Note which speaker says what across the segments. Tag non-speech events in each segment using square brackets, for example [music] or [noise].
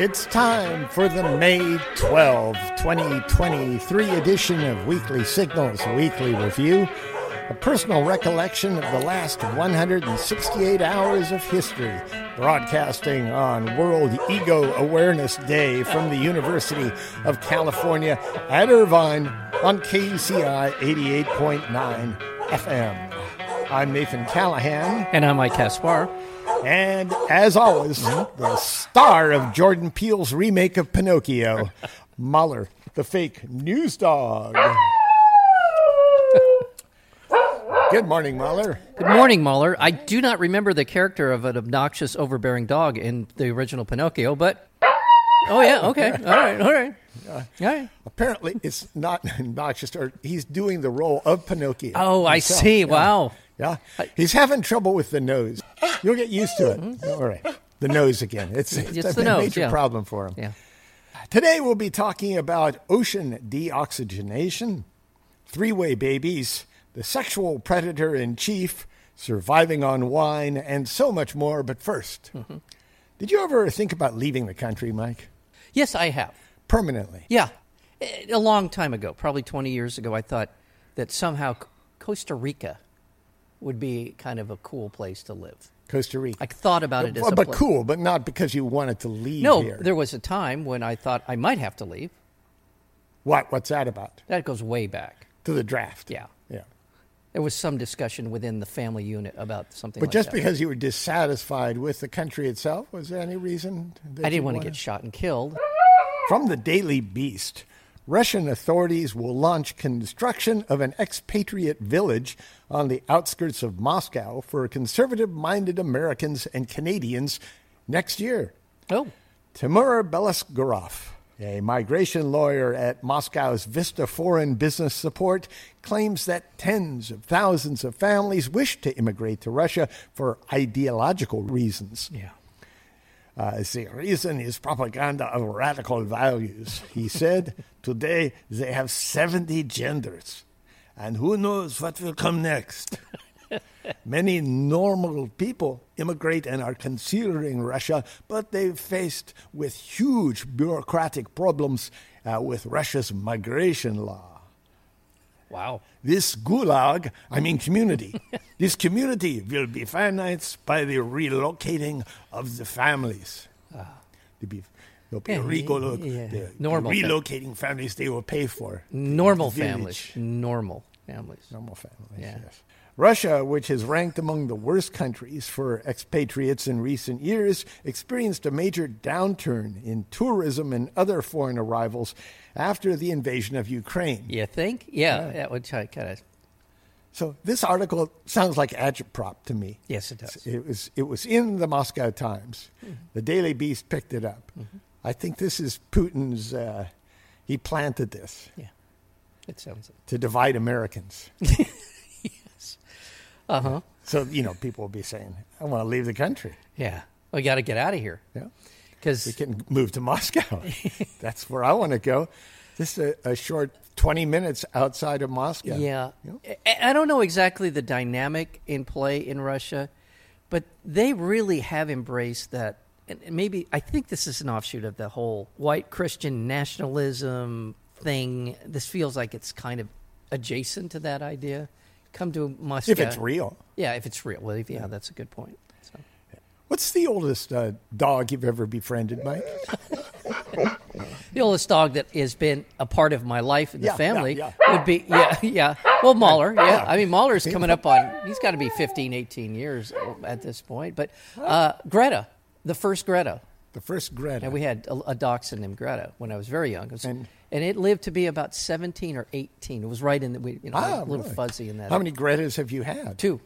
Speaker 1: It's time for the May 12, 2023 edition of Weekly Signals Weekly Review, a personal recollection of the last 168 hours of history, broadcasting on World Ego Awareness Day from the University of California at Irvine on KUCI 88.9 FM. I'm Nathan Callahan.
Speaker 2: And I'm Mike Caspar.
Speaker 1: And as always, the star of Jordan Peele's remake of Pinocchio, Mahler, the fake news dog. Good morning, Mahler.
Speaker 2: Good morning, Mahler. I do not remember the character of an obnoxious, overbearing dog in the original Pinocchio, but. Oh, yeah, okay. All right, all right. All right.
Speaker 1: Apparently, it's not [laughs] obnoxious, or he's doing the role of Pinocchio.
Speaker 2: Oh, I see.
Speaker 1: Yeah.
Speaker 2: Wow.
Speaker 1: Yeah. He's having trouble with the nose. You'll get used to it. All right. The nose again. It's, it's,
Speaker 2: It's
Speaker 1: a
Speaker 2: nose,
Speaker 1: major
Speaker 2: yeah.
Speaker 1: problem for him.
Speaker 2: Yeah.
Speaker 1: Today we'll be talking about ocean deoxygenation, three way babies, the sexual predator in chief, surviving on wine, and so much more. But 1st
Speaker 2: Mm-hmm.
Speaker 1: did you ever think about leaving the country, Mike?
Speaker 2: Yes, I have.
Speaker 1: Permanently.
Speaker 2: Yeah. A long time ago, probably 20 years ago, I thought that somehow Costa Rica would be kind of a cool place to live.
Speaker 1: Costa Rica.
Speaker 2: I thought about it as a
Speaker 1: but cool, but not because you wanted to leave
Speaker 2: No,
Speaker 1: here.
Speaker 2: there was a time when I thought I might have to leave.
Speaker 1: what? What's that about?
Speaker 2: That goes way back.
Speaker 1: To the draft.
Speaker 2: Yeah.
Speaker 1: Yeah.
Speaker 2: There was some discussion within the family unit about something
Speaker 1: But
Speaker 2: like
Speaker 1: just
Speaker 2: that.
Speaker 1: because you were dissatisfied with the country itself, was there any reason?
Speaker 2: I didn't want to get shot and killed.
Speaker 1: From the Daily Beast, Russian authorities will launch construction of an expatriate village on the outskirts of Moscow for conservative minded Americans and Canadians next year.
Speaker 2: Oh,
Speaker 1: Timur Belasgorov, a migration lawyer at Moscow's Vista Foreign Business Support, claims that tens of thousands of families wish to immigrate to Russia for ideological reasons.
Speaker 2: yeah.
Speaker 1: Uh, the reason is propaganda of radical values. He said, [laughs] Today they have 70 genders, and who knows what will come next. [laughs] Many normal people immigrate and are considering Russia, but they've faced with huge bureaucratic problems uh, with Russia's migration law
Speaker 2: Wow.
Speaker 1: this gulag, I mean community, [laughs] this community will be financed by the relocating of the families. Ah. To be, they'll be
Speaker 2: Yeah,
Speaker 1: recolo-
Speaker 2: yeah,
Speaker 1: the- the
Speaker 2: Normal fam-
Speaker 1: relocating families they will pay for.
Speaker 2: Normal families. Normal families.
Speaker 1: Normal families, yes. Russia, which is ranked among the worst countries for expatriates in recent years, experienced a major downturn in tourism and other foreign arrivals after the invasion of Ukraine.
Speaker 2: You think? Yeah, that would kind of.
Speaker 1: So this article sounds like agitprop to me.
Speaker 2: Yes, it does.
Speaker 1: It was it was in the Moscow Times. The Daily Beast picked it up.
Speaker 2: Mm-hmm.
Speaker 1: I think this is Putin's. Uh, he planted this
Speaker 2: Yeah, it sounds.
Speaker 1: to divide Americans. [laughs]
Speaker 2: Uh huh.
Speaker 1: So you know, people will be saying, "I want to leave the country."
Speaker 2: Yeah, we got to get out of here
Speaker 1: Yeah,
Speaker 2: because we
Speaker 1: can move to Moscow. [laughs] That's where I want to go. Just a, a short twenty minutes outside of Moscow.
Speaker 2: yeah,
Speaker 1: You know?
Speaker 2: I I don't know exactly the dynamic in play in Russia, but they really have embraced that. And maybe I think this is an offshoot of the whole white Christian nationalism thing. This feels like it's kind of adjacent to that idea. Come to Moscow
Speaker 1: If it's real.
Speaker 2: Yeah, if it's real. Well, if, yeah, that's a good point. So.
Speaker 1: What's the oldest uh, dog you've ever befriended, Mike? [laughs]
Speaker 2: The oldest dog that has been a part of my life and the
Speaker 1: Yeah, yeah,
Speaker 2: family
Speaker 1: yeah.
Speaker 2: would be, yeah, yeah. Well, Mahler, yeah. I mean, Mahler's coming up on, he's got to be 15, 18 years at this point. But uh, Greta, the first Greta.
Speaker 1: The first Greta.
Speaker 2: And we had a, a dachshund named Greta when I was very young. It was-
Speaker 1: And-
Speaker 2: and, it lived to be about 17 or 18. It was right in the, we, you know,
Speaker 1: Ah,
Speaker 2: a little
Speaker 1: really?
Speaker 2: fuzzy in that.
Speaker 1: How many Gretas have you had?
Speaker 2: Two.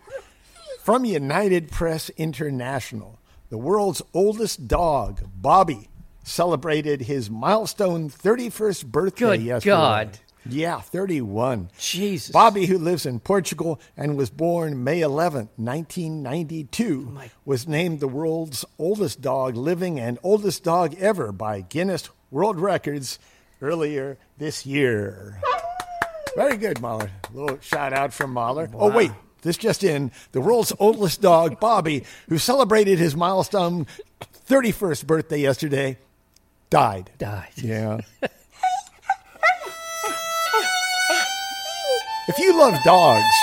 Speaker 1: From United Press International, the world's oldest dog, Bobby, celebrated his milestone 31st birthday
Speaker 2: Good
Speaker 1: yesterday.
Speaker 2: God.
Speaker 1: Yeah, 31.
Speaker 2: Jesus.
Speaker 1: Bobby, who lives in Portugal and was born May 11, 1992,
Speaker 2: My-
Speaker 1: was named the world's oldest dog living and oldest dog ever by Guinness World Records earlier this year. Very good, Mahler. A little shout out from Mahler. Oh, wait. This just in. The world's oldest dog, Bobby, who celebrated his milestone 31st birthday yesterday, Died.
Speaker 2: Died.
Speaker 1: Yeah. [laughs] if you love dogs,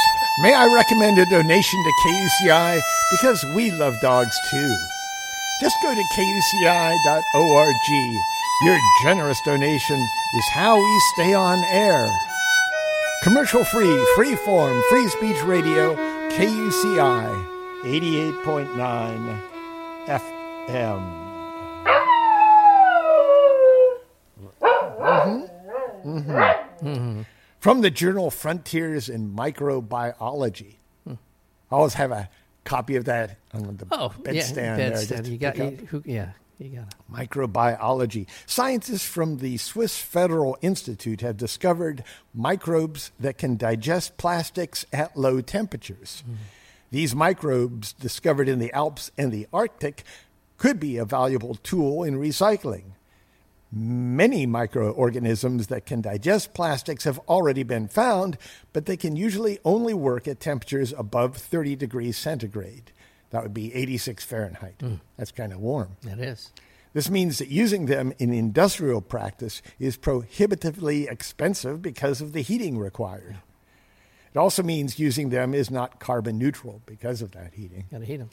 Speaker 1: may I recommend a donation to KUCI because we love dogs too. Just go to kuci.org. Your generous donation is how we stay on air. Commercial free, free form, free speech radio, KUCI 88.9 FM. Mm-hmm. Mm-hmm. Mm-hmm. From the journal Frontiers in Microbiology. I always have a copy of that on the
Speaker 2: Oh,
Speaker 1: bedstand
Speaker 2: yeah. bedstand. You got, you, who, yeah, you got it.
Speaker 1: Microbiology. Scientists from the Swiss Federal Institute have discovered microbes that can digest plastics at low temperatures. Hmm. These microbes, discovered in the Alps and the Arctic, could be a valuable tool in recycling. Many microorganisms that can digest plastics have already been found, but they can usually only work at temperatures above 30 degrees centigrade. That would be 86 Fahrenheit. Hmm. That's kind of warm.
Speaker 2: It is.
Speaker 1: This means that using them in industrial practice is prohibitively expensive because of the heating required. It also means using them is not carbon neutral because of that heating.
Speaker 2: Got to heat them.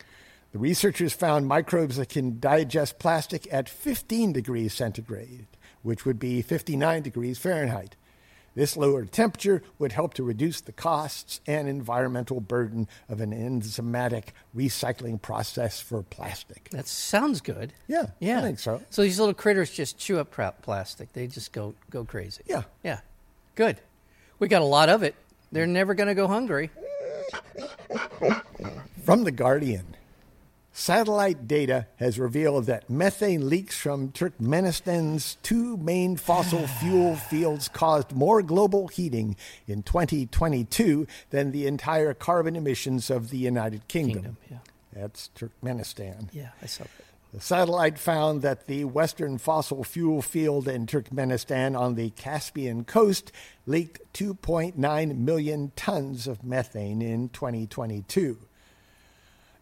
Speaker 1: The researchers found microbes that can digest plastic at 15 degrees centigrade, which would be 59 degrees Fahrenheit. This lower temperature would help to reduce the costs and environmental burden of an enzymatic recycling process for plastic.
Speaker 2: That sounds good.
Speaker 1: Yeah,
Speaker 2: Yeah.
Speaker 1: I think so.
Speaker 2: So these little critters just chew up plastic. They just go go crazy.
Speaker 1: Yeah.
Speaker 2: Yeah. Good. We got a lot of it. They're never going to go hungry.
Speaker 1: From The Guardian Satellite data has revealed that methane leaks from Turkmenistan's two main fossil [sighs] fuel fields caused more global heating in 2022 than the entire carbon emissions of the United Kingdom.
Speaker 2: Kingdom. Yeah.
Speaker 1: That's Turkmenistan.
Speaker 2: Yeah. I saw that.
Speaker 1: The satellite found that the western fossil fuel field in Turkmenistan on the Caspian coast leaked 2.9 million tons of methane in 2022.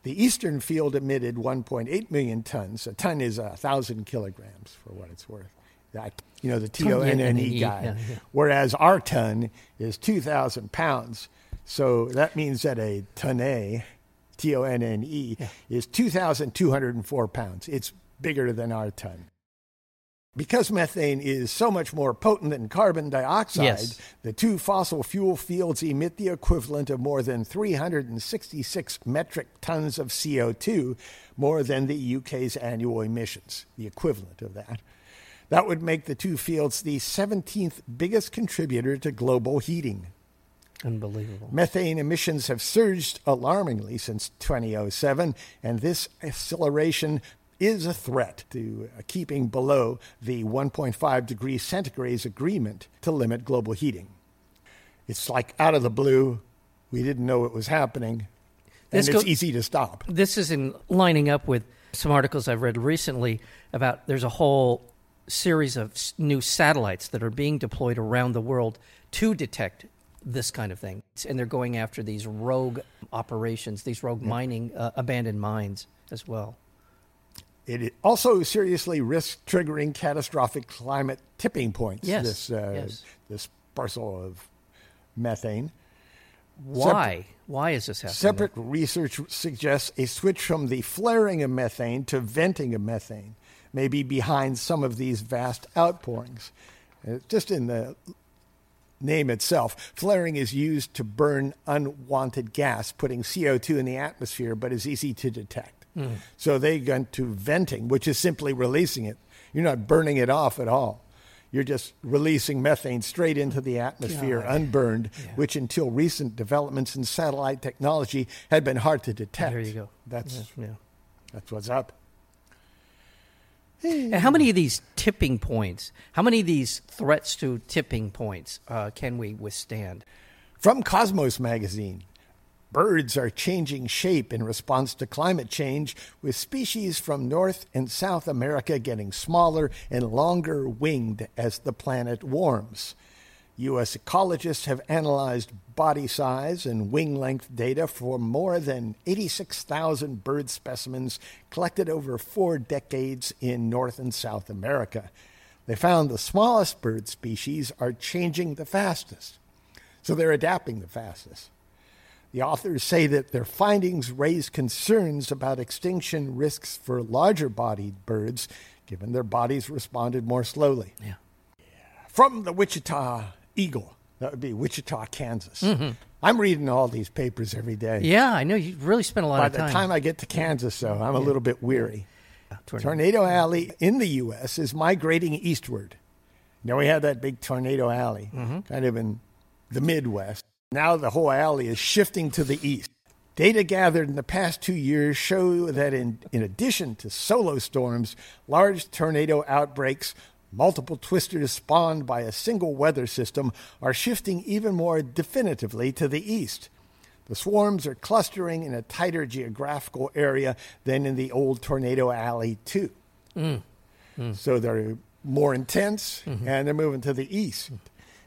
Speaker 1: The eastern field emitted 1.8 million tons. A ton is a thousand kilograms, for what it's worth. That you know the T O N N E guy.
Speaker 2: yeah, yeah.
Speaker 1: Whereas our ton is 2,000 pounds. So that means that a tonne, T O N N E, is 2,204 pounds. It's bigger than our ton. Because methane is so much more potent than carbon dioxide,
Speaker 2: Yes.
Speaker 1: the two fossil fuel fields emit the equivalent of more than 366 metric tons of CO2, more than the UK's annual emissions, the equivalent of that. That would make the two fields the 17th biggest contributor to global heating.
Speaker 2: Unbelievable.
Speaker 1: Methane emissions have surged alarmingly since 2007, and this acceleration is a threat to uh, keeping below the 1.5 degrees centigrade agreement to limit global heating. It's like out of the blue. We didn't know it was happening, and
Speaker 2: This
Speaker 1: it's
Speaker 2: go-
Speaker 1: easy to stop.
Speaker 2: This is in lining up with some articles I've read recently about there's a whole series of new satellites that are being deployed around the world to detect this kind of thing. And they're going after these rogue operations, these rogue mining, uh, abandoned mines as well.
Speaker 1: It also seriously risks triggering catastrophic climate tipping points.
Speaker 2: Yes,
Speaker 1: This uh,
Speaker 2: yes.
Speaker 1: this parcel of methane.
Speaker 2: Why? Why is this happening?
Speaker 1: Separate research suggests a switch from the flaring of methane to venting of methane may be behind some of these vast outpourings. Uh, just in the name itself, flaring is used to burn unwanted gas, putting CO2 in the atmosphere, but is easy to detect. So they go to venting, which is simply releasing it. You're not burning it off at all. You're just releasing methane straight into the atmosphere unburned, which until recent developments in satellite technology had been hard to detect.
Speaker 2: There you go.
Speaker 1: That's
Speaker 2: Yeah.
Speaker 1: that's what's up.
Speaker 2: And how many of these tipping points, how many of these threats to tipping points uh, can we withstand?
Speaker 1: From Cosmos magazine. Birds are changing shape in response to climate change, with species from North and South America getting smaller and longer winged as the planet warms. U.S. ecologists have analyzed body size and wing length data for more than 86,000 bird specimens collected over four decades in North and South America. They found the smallest bird species are changing the fastest, so they're adapting the fastest. The authors say that their findings raise concerns about extinction risks for larger bodied birds, given their bodies responded more slowly.
Speaker 2: Yeah.
Speaker 1: From the Wichita Eagle, that would be Wichita, Kansas. Mm-hmm. I'm reading all these papers every day.
Speaker 2: Yeah, I know you really spend a lot
Speaker 1: By
Speaker 2: of
Speaker 1: the
Speaker 2: time.
Speaker 1: time I get to Kansas, though, I'm a little bit weary.
Speaker 2: Tornado.
Speaker 1: Tornado Alley in the U.S. is migrating eastward. Now we had that big tornado alley, mm-hmm. kind of in the Midwest. Now the whole alley is shifting to the east. Data gathered in the past two years show that in, in addition to solo storms, large tornado outbreaks, multiple twisters spawned by a single weather system, are shifting even more definitively to the east. The swarms are clustering in a tighter geographical area than in the old tornado alley, too. Mm. Mm. So they're more intense mm-hmm. and they're moving to the east. Mm.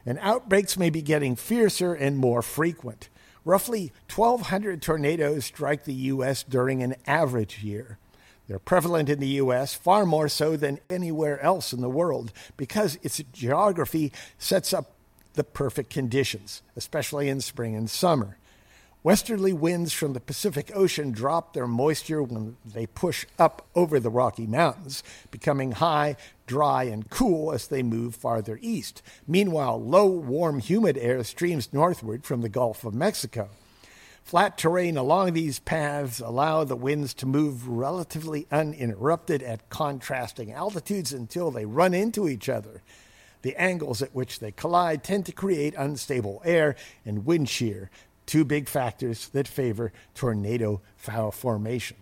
Speaker 1: And outbreaks may be getting fiercer and more frequent. Roughly 1,200 tornadoes strike the U.S. during an average year. They're prevalent in the U.S. far more so than anywhere else in the world because its geography sets up the perfect conditions, especially in spring and summer. Westerly winds from the Pacific Ocean drop their moisture when they push up over the Rocky Mountains, becoming high, dry, and cool as they move farther east. Meanwhile, low, warm, humid air streams northward from the Gulf of Mexico. Flat terrain along these paths allow the winds to move relatively uninterrupted at contrasting altitudes until they run into each other. The angles at which they collide tend to create unstable air and wind shear, two big factors that favor tornado formation.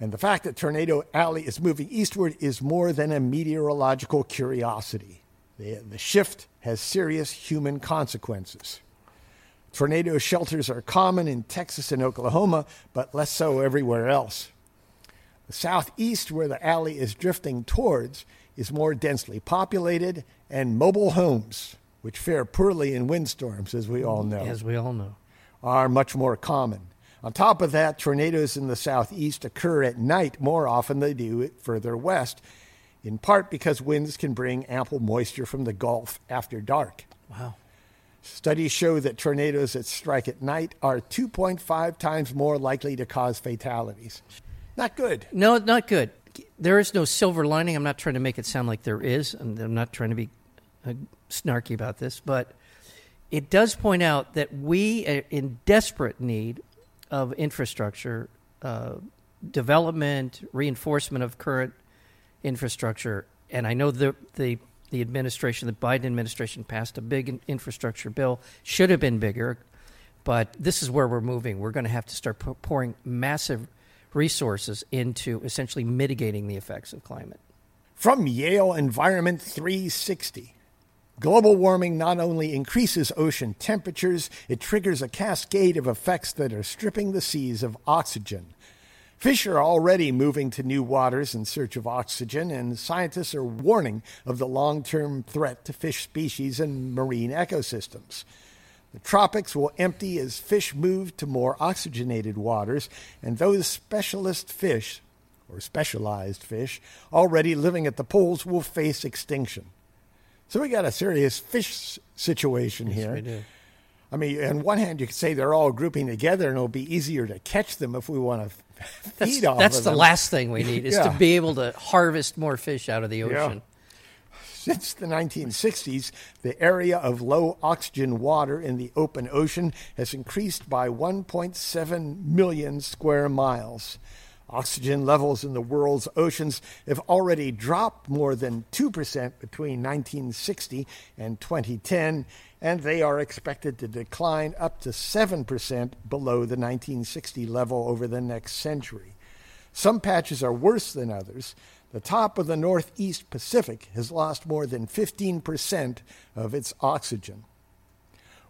Speaker 1: And the fact that Tornado Alley is moving eastward is more than a meteorological curiosity. The, the shift has serious human consequences. Tornado shelters are common in Texas and Oklahoma, but less so everywhere else. The southeast, where the alley is drifting towards, is more densely populated, and mobile homes, which fare poorly in windstorms, as we all know,
Speaker 2: As we all know.
Speaker 1: are much more common. On top of that, tornadoes in the southeast occur at night more often than they do further west, in part because winds can bring ample moisture from the Gulf after dark.
Speaker 2: Wow.
Speaker 1: Studies show that tornadoes that strike at night are 2.5 times more likely to cause fatalities. Not good.
Speaker 2: No, not good. There is no silver lining. I'm not trying to make it sound like there is, and I'm not trying to be snarky about this, but it does point out that we are in desperate need of infrastructure uh, development, reinforcement of current infrastructure. And I know the the the administration, the Biden administration, passed a big infrastructure bill. Should have been bigger, but this is where we're moving. We're going to have to start pou- pouring massive resources into essentially mitigating the effects of climate.
Speaker 1: From Yale Environment 360. Global warming not only increases ocean temperatures, it triggers a cascade of effects that are stripping the seas of oxygen. Fish are already moving to new waters in search of oxygen, and scientists are warning of the long term threat to fish species and marine ecosystems. The tropics will empty as fish move to more oxygenated waters, and those specialist fish, or specialized fish, already living at the poles will face extinction. So we got a serious fish situation here.
Speaker 2: we do.
Speaker 1: I mean, on one hand, you could say they're all grouping together, and it'll be easier to catch them if we want to
Speaker 2: That's, that's the
Speaker 1: them.
Speaker 2: last thing we need is [laughs]
Speaker 1: Yeah.
Speaker 2: to be able to harvest more fish out of the ocean.
Speaker 1: Since the 1960s, the area of low oxygen water in the open ocean has increased by 1.7 million square miles. Oxygen levels in the world's oceans have already dropped more than 2% between 1960 and 2010, and they are expected to decline up to 7% below the 1960 level over the next century. Some patches are worse than others. The top of the Northeast Pacific has lost more than 15% of its oxygen.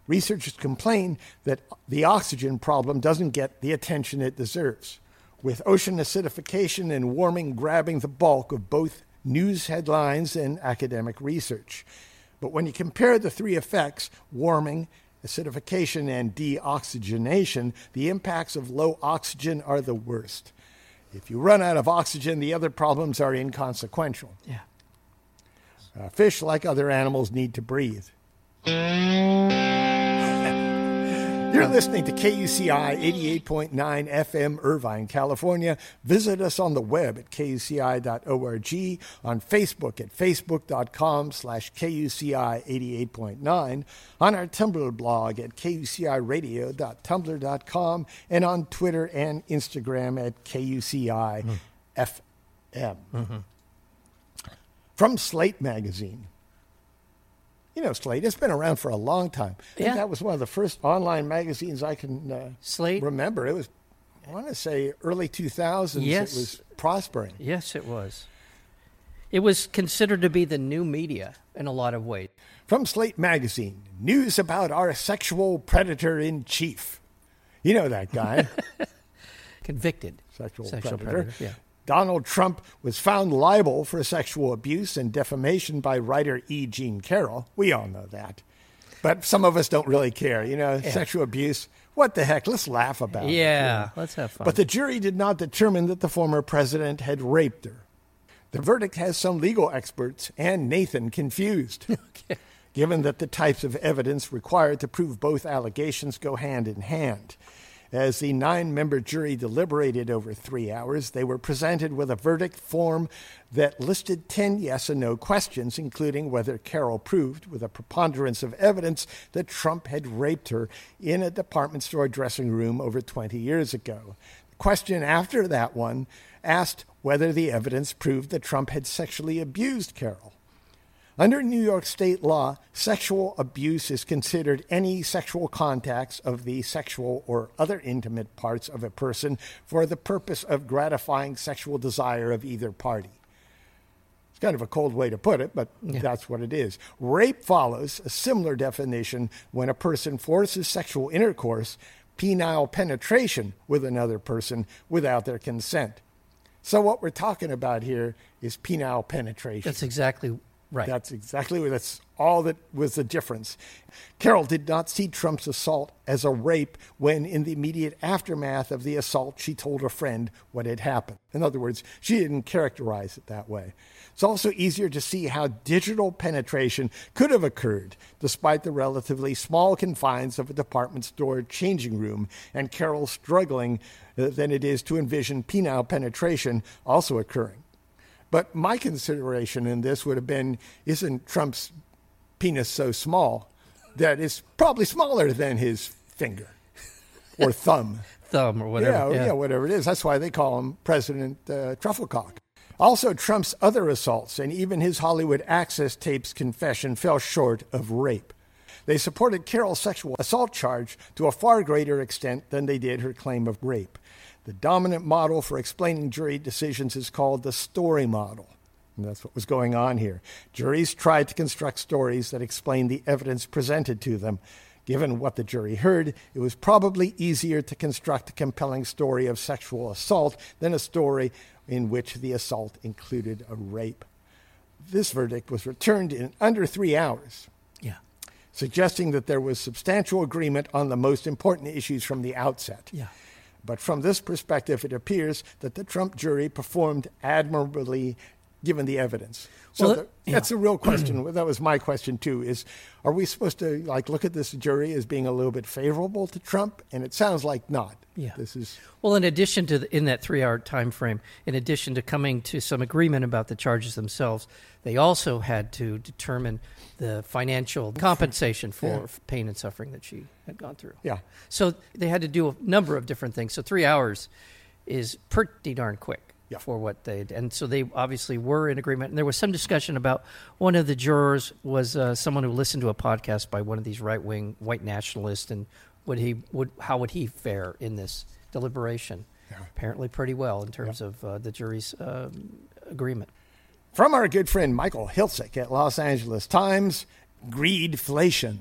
Speaker 1: Researchers complain that the oxygen problem doesn't get the attention it deserves, with ocean acidification and warming grabbing the bulk of both news headlines and academic research. But when you compare the three effects warming, acidification, and deoxygenation the impacts of low oxygen are the worst. If you run out of oxygen, the other problems are inconsequential.
Speaker 2: Yeah.
Speaker 1: Uh, fish, like other animals, need to breathe. You're listening to KUCI 88.9 FM, Irvine, California. Visit us on the web at kuci.org, on Facebook at facebook.com slash KUCI 88.9, on our Tumblr blog at kuciradio.tumblr.com, and on Twitter and Instagram at KUCI FM. Mm-hmm. Mm-hmm. From Slate Magazine. You know, Slate, it's been around for a long time.
Speaker 2: Yeah.
Speaker 1: that was one of the first online magazines I can uh,
Speaker 2: Slate?
Speaker 1: remember. It was, I want to say, early 2000s.
Speaker 2: Yes.
Speaker 1: It was prospering.
Speaker 2: Yes, it was. It was considered to be the new media in a lot of ways.
Speaker 1: From Slate Magazine, news about our sexual predator in chief. You know that guy, [laughs]
Speaker 2: Convicted.
Speaker 1: sexual,
Speaker 2: Sexual
Speaker 1: predator.
Speaker 2: predator, yeah.
Speaker 1: Donald Trump was found liable for sexual abuse and defamation by writer E. Jean Carroll. We all know that. But some of us don't really care. You know, sexual abuse, what the heck? Let's laugh about it.
Speaker 2: Yeah, let's have fun.
Speaker 1: But the jury did not determine that the former president had raped her. The verdict has some legal experts and Nathan confused, [laughs] given that the types of evidence required to prove both allegations go hand in hand. As the nine member jury deliberated over three hours, they were presented with a verdict form that listed 10 yes and no questions, including whether Carroll proved, with a preponderance of evidence, that Trump had raped her in a department store dressing room over 20 years ago. The question after that one asked whether the evidence proved that Trump had sexually abused Carroll. Under New York state law, sexual abuse is considered any sexual contacts of the sexual or other intimate parts of a person for the purpose of gratifying sexual desire of either party. It's kind of a cold way to put it, but that's what it is. Rape follows a similar definition when a person forces sexual intercourse, penile penetration with another person without their consent. So, what we're talking about here is penile penetration.
Speaker 2: That's exactly right.
Speaker 1: That's exactly what that's all that was the difference. Carroll did not see Trump's assault as a rape when, in the immediate aftermath of the assault, she told a friend what had happened. In other words, she didn't characterize it that way. It's also easier to see how digital penetration could have occurred despite the relatively small confines of a department store changing room and Carroll struggling uh, than it is to envision penile penetration also occurring. But my consideration in this would have been isn't Trump's penis so small that it's probably smaller than his finger or [laughs] thumb?
Speaker 2: Thumb or whatever.
Speaker 1: Yeah, yeah, whatever it is. That's why they call him President uh, Trufflecock. Also, Trump's other assaults and even his Hollywood Access tapes confession fell short of rape. They supported Carroll's sexual assault charge to a far greater extent than they did her claim of rape. The dominant model for explaining jury decisions is called the story model. And that's what was going on here. Juries tried to construct stories that explained the evidence presented to them. Given what the jury heard, it was probably easier to construct a compelling story of sexual assault than a story in which the assault included a rape. This verdict was returned in under three hours
Speaker 2: Yeah.
Speaker 1: suggesting that there was substantial agreement on the most important issues from the outset.
Speaker 2: Yeah.
Speaker 1: But from this perspective, it appears that the Trump jury performed admirably given the evidence. So
Speaker 2: Well,
Speaker 1: the-
Speaker 2: yeah.
Speaker 1: that's a real question. [clears throat] that was my question too. Is are we supposed to like look at this jury as being a little bit favorable to Trump? And it sounds like not.
Speaker 2: Yeah.
Speaker 1: This is
Speaker 2: Well, in addition to the, in that three-hour time frame, in addition to coming to some agreement about the charges themselves, they also had to determine the financial compensation for pain and suffering that she had gone through.
Speaker 1: yeah.
Speaker 2: So they had to do a number of different things. So three hours is pretty darn quick
Speaker 1: Yeah.
Speaker 2: for what they and so they obviously were in agreement. And there was some discussion about one of the jurors was uh, someone who listened to a podcast by one of these right wing white nationalists, and would he would how would he fare in this deliberation?
Speaker 1: Yeah.
Speaker 2: Apparently, pretty well in terms of uh, the jury's um, agreement.
Speaker 1: From our good friend Michael Hiltzik at Los Angeles Times, greedflation.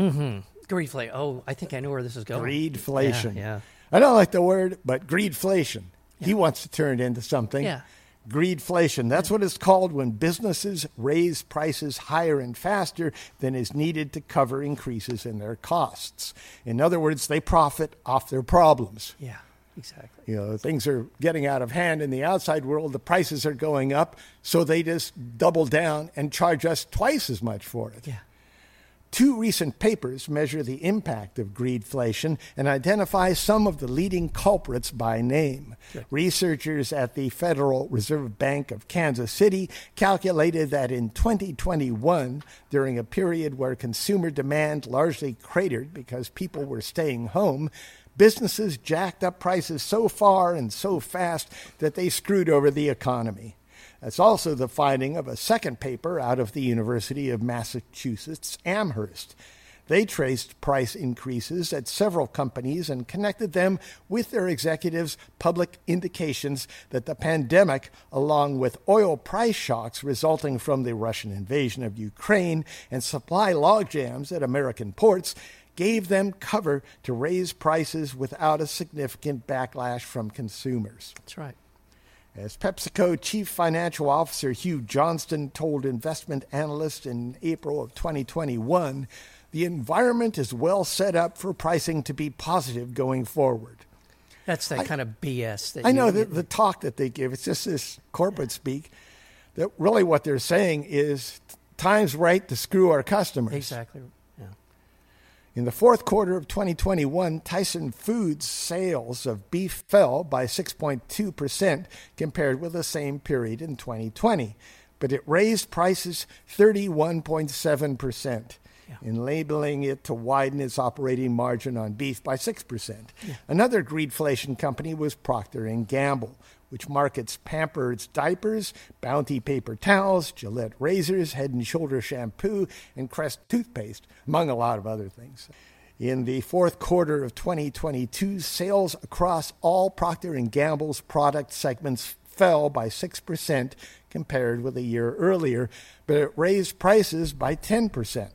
Speaker 1: Mm-hmm.
Speaker 2: Greedflation. Oh, I think I know where this is going.
Speaker 1: Greedflation.
Speaker 2: Yeah. yeah.
Speaker 1: I don't like the word, but greedflation. He wants to turn it into something.
Speaker 2: Yeah.
Speaker 1: Greedflation. That's what it's called when businesses raise prices higher and faster than is needed to cover increases in their costs. In other words, they profit off their problems.
Speaker 2: Yeah, exactly.
Speaker 1: You know, things are getting out of hand in the outside world, the prices are going up, so they just double down and charge us twice as much for it.
Speaker 2: Yeah.
Speaker 1: Two recent papers measure the impact of greedflation and identify some of the leading culprits by name.
Speaker 2: Good.
Speaker 1: Researchers at the Federal Reserve Bank of Kansas City calculated that in 2021, during a period where consumer demand largely cratered because people were staying home, businesses jacked up prices so far and so fast that they screwed over the economy. That's also the finding of a second paper out of the University of Massachusetts Amherst. They traced price increases at several companies and connected them with their executives' public indications that the pandemic, along with oil price shocks resulting from the Russian invasion of Ukraine and supply logjams at American ports, gave them cover to raise prices without a significant backlash from consumers.
Speaker 2: That's right.
Speaker 1: As PepsiCo Chief Financial Officer Hugh Johnston told investment analysts in April of 2021, the environment is well set up for pricing to be positive going forward.
Speaker 2: That's that I, kind of BS. That
Speaker 1: I know the, the talk that they give, it's just this corporate yeah. speak, that really what they're saying is time's right to screw our customers.
Speaker 2: Exactly.
Speaker 1: In the fourth quarter of 2021, Tyson Foods sales of beef fell by 6.2% compared with the same period in 2020, but it raised prices 31.7%. Yeah. In labeling it to widen its operating margin on beef by 6%. Yeah. Another greedflation company was Procter & Gamble, which markets Pampers diapers, Bounty paper towels, Gillette razors, Head and Shoulder shampoo, and Crest toothpaste, among a lot of other things. In the fourth quarter of 2022, sales across all Procter & Gamble's product segments fell by 6% compared with a year earlier, but it raised prices by 10%.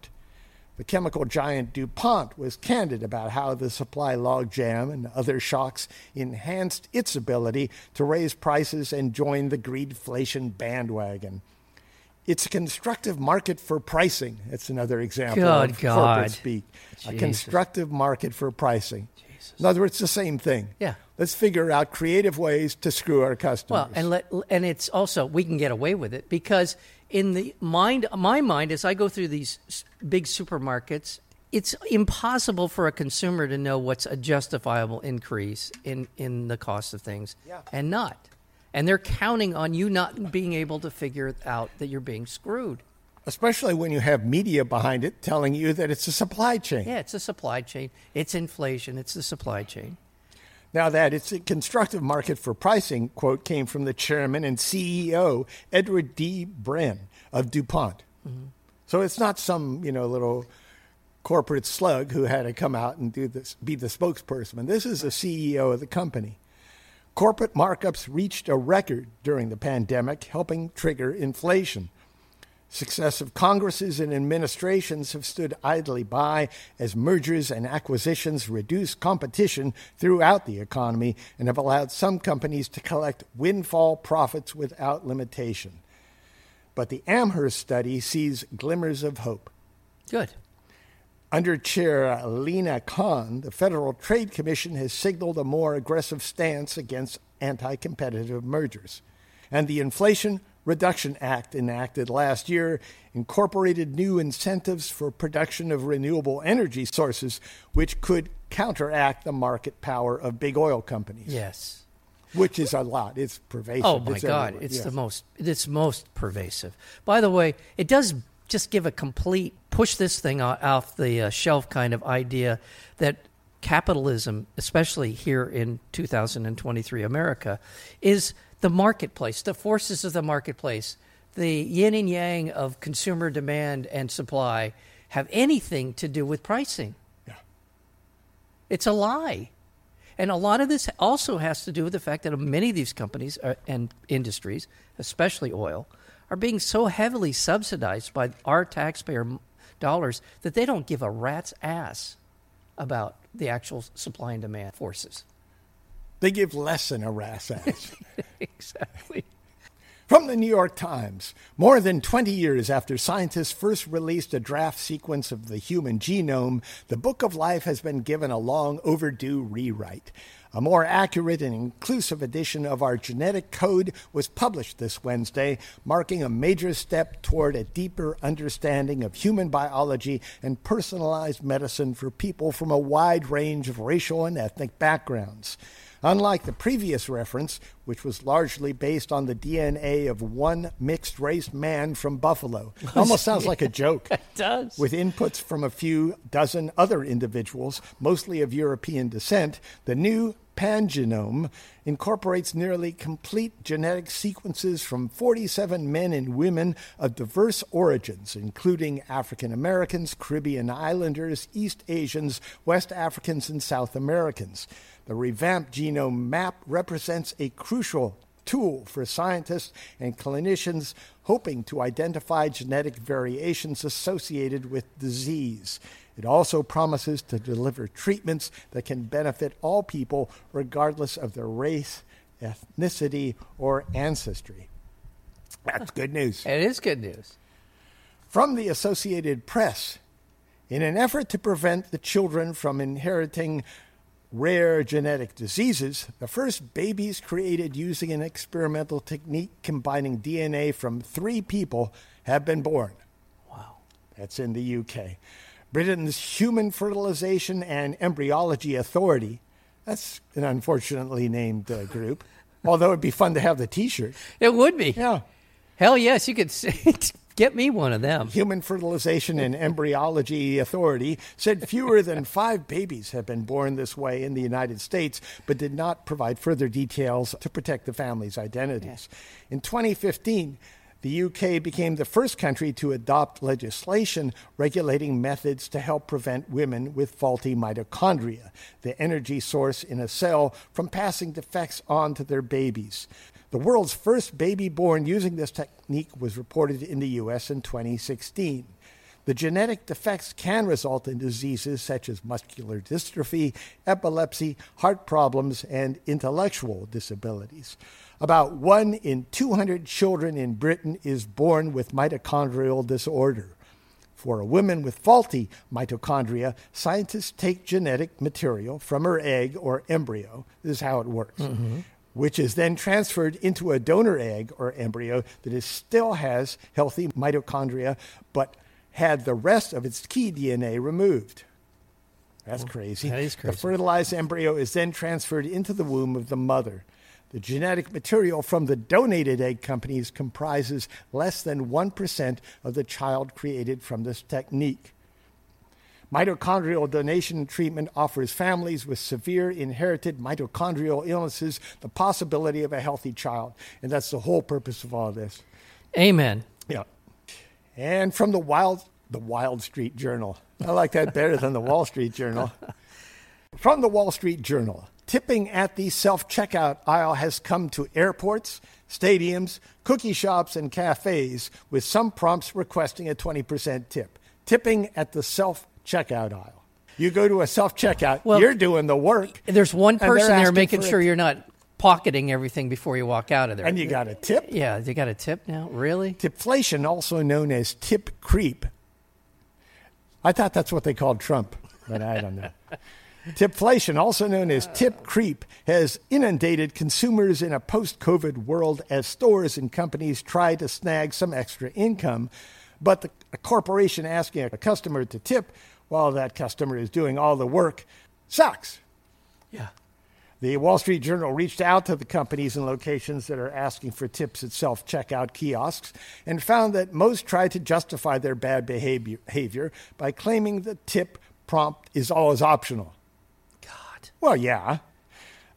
Speaker 1: The chemical giant DuPont was candid about how the supply logjam and other shocks enhanced its ability to raise prices and join the greedflation bandwagon. It's a constructive market for pricing. It's another example
Speaker 2: Good
Speaker 1: of
Speaker 2: God.
Speaker 1: corporate speak.
Speaker 2: Jesus.
Speaker 1: A constructive market for pricing.
Speaker 2: Jesus.
Speaker 1: In other words, the same thing.
Speaker 2: Yeah.
Speaker 1: Let's figure out creative ways to screw our customers.
Speaker 2: Well, and let, and it's also we can get away with it because in the mind, my mind, as I go through these big supermarkets, it's impossible for a consumer to know what's a justifiable increase in, in the cost of things
Speaker 1: yeah.
Speaker 2: and not. And they're counting on you not being able to figure out that you're being screwed.
Speaker 1: Especially when you have media behind it telling you that it's a supply chain.
Speaker 2: Yeah, it's a supply chain. It's inflation. It's the supply chain.
Speaker 1: Now, that it's a constructive market for pricing, quote, came from the chairman and CEO, Edward D. Breen of DuPont. Mm-hmm. So it's not some, you know, little corporate slug who had to come out and do this, be the spokesperson. This is the CEO of the company. Corporate markups reached a record during the pandemic, helping trigger inflation. Successive Congresses and administrations have stood idly by as mergers and acquisitions reduce competition throughout the economy and have allowed some companies to collect windfall profits without limitation. But the Amherst study sees glimmers of hope.
Speaker 2: Good.
Speaker 1: Under Chair Lina Khan, the Federal Trade Commission has signaled a more aggressive stance against anti competitive mergers. And the Inflation Reduction Act, enacted last year, incorporated new incentives for production of renewable energy sources, which could counteract the market power of big oil companies.
Speaker 2: Yes.
Speaker 1: Which is a lot. It's pervasive.
Speaker 2: Oh my
Speaker 1: it's
Speaker 2: God!
Speaker 1: everywhere.
Speaker 2: It's
Speaker 1: Yes.
Speaker 2: the most. It's most pervasive. By the way, it does just give a complete push this thing off the uh, shelf kind of idea that capitalism, especially here in 2023 America, is the marketplace, the forces of the marketplace, the yin and yang of consumer demand and supply have anything to do with pricing.
Speaker 1: Yeah.
Speaker 2: It's a lie. And a lot of this also has to do with the fact that many of these companies are, and industries, especially oil, are being so heavily subsidized by our taxpayer dollars that they don't give a rat's ass about the actual supply and demand forces.
Speaker 1: They give less than a rat's ass. [laughs]
Speaker 2: exactly.
Speaker 1: From the New York Times, more than 20 years after scientists first released a draft sequence of the human genome, the Book of Life has been given a long overdue rewrite. A more accurate and inclusive edition of our genetic code was published this Wednesday, marking a major step toward a deeper understanding of human biology and personalized medicine for people from a wide range of racial and ethnic backgrounds. Unlike the previous reference, which was largely based on the DNA of one mixed race man from Buffalo, [laughs] almost sounds like a joke. [laughs]
Speaker 2: It does.
Speaker 1: With inputs from a few dozen other individuals, mostly of European descent, the new pangenome incorporates nearly complete genetic sequences from 47 men and women of diverse origins, including African Americans, Caribbean Islanders, East Asians, West Africans, and South Americans. The revamped genome map represents a crucial tool for scientists and clinicians hoping to identify genetic variations associated with disease. It also promises to deliver treatments that can benefit all people, regardless of their race, ethnicity, or ancestry. That's good news.
Speaker 2: It is good news.
Speaker 1: From the Associated Press, in an effort to prevent the children from inheriting rare genetic diseases, the first babies created using an experimental technique combining DNA from three people have been born.
Speaker 2: Wow.
Speaker 1: That's in the UK. Britain's Human Fertilization and Embryology Authority, that's an unfortunately named uh, group, [laughs] although it'd be fun to have the t shirt.
Speaker 2: It would be.
Speaker 1: Yeah.
Speaker 2: Hell yes, you could say, [laughs] get me one of them.
Speaker 1: Human Fertilization and Embryology Authority said fewer than [laughs] five babies have been born this way in the United States, but did not provide further details to protect the family's identities. In 2015, the UK became the first country to adopt legislation regulating methods to help prevent women with faulty mitochondria, the energy source in a cell, from passing defects on to their babies. The world's first baby born using this technique was reported in the US in 2016. The genetic defects can result in diseases such as muscular dystrophy, epilepsy, heart problems, and intellectual disabilities. About one in 200 children in Britain is born with mitochondrial disorder. For a woman with faulty mitochondria, scientists take genetic material from her egg or embryo. This is how it works. Mm-hmm. Which is then transferred into a donor egg or embryo that is, still has healthy mitochondria, but had the rest of its key DNA removed. That's crazy.
Speaker 2: that is crazy.
Speaker 1: The fertilized embryo is then transferred into the womb of the mother. The genetic material from the donated egg companies comprises less than 1% of the child created from this technique. Mitochondrial donation treatment offers families with severe inherited mitochondrial illnesses the possibility of a healthy child. And that's the whole purpose of all this.
Speaker 2: Amen.
Speaker 1: Yeah. And from the Wild the Wild Street Journal. I like that better than the Wall Street Journal. [laughs] From the Wall Street Journal. Tipping at the self-checkout aisle has come to airports, stadiums, cookie shops and cafes with some prompts requesting a 20% tip. Tipping at the self-checkout aisle. You go to a self-checkout,
Speaker 2: Well-
Speaker 1: you're doing the work
Speaker 2: There's one person there making sure you're not pocketing everything before you walk out of there.
Speaker 1: and you got a tip.
Speaker 2: yeah, you got a tip now? Really?
Speaker 1: Tipflation, also known as tip creep. I thought that's what they called Trump, but I don't know. [laughs] Tipflation, also known as tip creep, has inundated consumers in a post COVID world as stores and companies try to snag some extra income. But the, a corporation asking a customer to tip while that customer is doing all the work sucks.
Speaker 2: Yeah.
Speaker 1: The Wall Street Journal reached out to the companies and locations that are asking for tips at self checkout kiosks and found that most try to justify their bad behavior behavior by claiming the tip prompt is always optional. Well, yeah.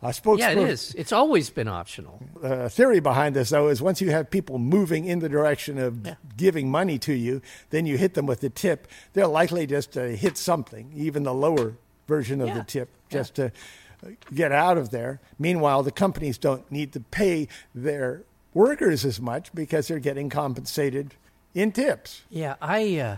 Speaker 1: A spokesperson,
Speaker 2: Yeah, it is. It's always been optional.
Speaker 1: uh, theory behind this, though, is once you have people moving in the direction of
Speaker 2: Yeah.
Speaker 1: giving money to you, then you hit them with the tip. They're likely just to hit something, even the lower version of the tip, just to uh, get out of there. Meanwhile, the companies don't need to pay their workers as much because they're getting compensated in tips.
Speaker 2: Yeah, I uh,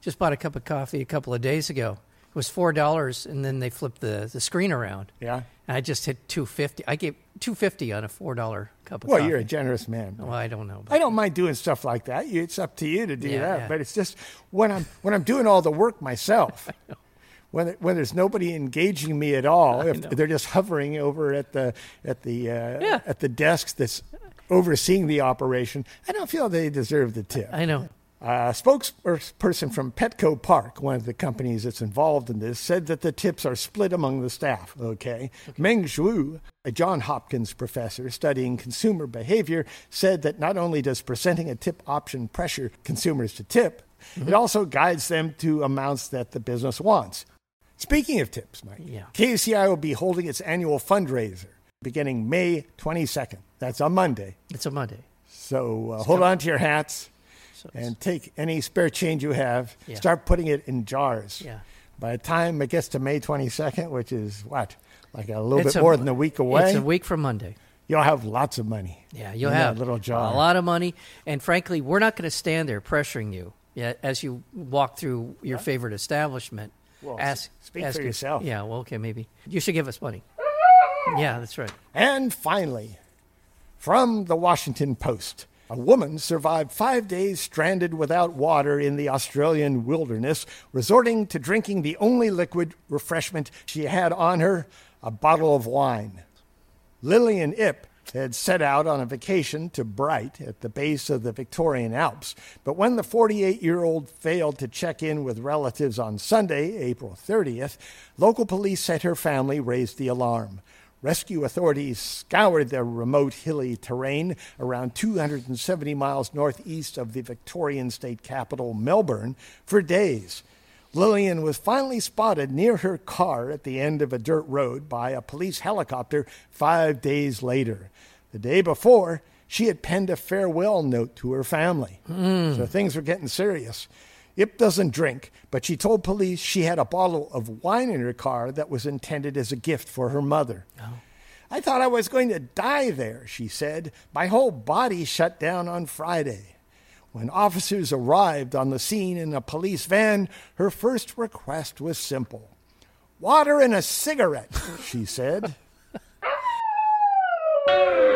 Speaker 2: just bought a cup of coffee a couple of days ago, was four dollars, and then they flipped the, the screen around.
Speaker 1: Yeah.
Speaker 2: And I just hit two fifty. I gave two fifty on a four dollar cup of
Speaker 1: Well,
Speaker 2: coffee.
Speaker 1: you're a generous man.
Speaker 2: well, I don't know.
Speaker 1: I don't mind doing stuff like that. It's up to you to do
Speaker 2: Yeah,
Speaker 1: that.
Speaker 2: yeah.
Speaker 1: But it's just when I'm when I'm doing all the work myself. When, when there's nobody engaging me at all, if
Speaker 2: know.
Speaker 1: they're just hovering over at the at the uh,
Speaker 2: Yeah.
Speaker 1: at the desk that's overseeing the operation, I don't feel they deserve the tip.
Speaker 2: I know.
Speaker 1: A spokesperson from Petco Park, one of the companies that's involved in this, said that the tips are split among the staff. Okay. Meng Zhu, a John Hopkins professor studying consumer behavior, said that not only does presenting a tip option pressure consumers to tip, it also guides them to amounts that the business wants. Speaking of tips, Mike,
Speaker 2: Yeah.
Speaker 1: KCI will be holding its annual fundraiser beginning May 22nd. That's on Monday.
Speaker 2: It's a Monday.
Speaker 1: So uh, hold on to your hats
Speaker 2: So
Speaker 1: and take any spare change you have,
Speaker 2: Yeah.
Speaker 1: start putting it in jars.
Speaker 2: Yeah.
Speaker 1: By the time it gets to May 22nd, which is what, like a little
Speaker 2: It's
Speaker 1: bit
Speaker 2: a-
Speaker 1: more than a week away,
Speaker 2: It's a week from Monday.
Speaker 1: you'll have lots of money.
Speaker 2: Yeah, you'll have
Speaker 1: little jar.
Speaker 2: a lot of money, and frankly, we're not going to stand there pressuring you. As you walk through your favorite establishment,
Speaker 1: Well,
Speaker 2: ask
Speaker 1: speak
Speaker 2: ask
Speaker 1: for
Speaker 2: your-
Speaker 1: yourself.
Speaker 2: Yeah, well, okay, maybe you should give us money. [laughs] Yeah, that's right.
Speaker 1: And finally, from the Washington Post. A woman survived five days stranded without water in the Australian wilderness, resorting to drinking the only liquid refreshment she had on her a bottle of wine. Lillian Ip had set out on a vacation to Bright at the base of the Victorian Alps, but when the 48 year old failed to check in with relatives on Sunday, April 30th, local police said her family raised the alarm. Rescue authorities scoured the remote hilly terrain around 270 miles northeast of the Victorian state capital, Melbourne, for days. Lillian was finally spotted near her car at the end of a dirt road by a police helicopter five days later. The day before, she had penned a farewell note to her family. Hmm. So things were getting serious. Ip doesn't drink, but she told police she had a bottle of wine in her car that was intended as a gift for her mother. Oh. I thought I was going to die there, she said. My whole body shut down on Friday. When officers arrived on the scene in a police van, her first request was simple water and a cigarette, she said. [laughs]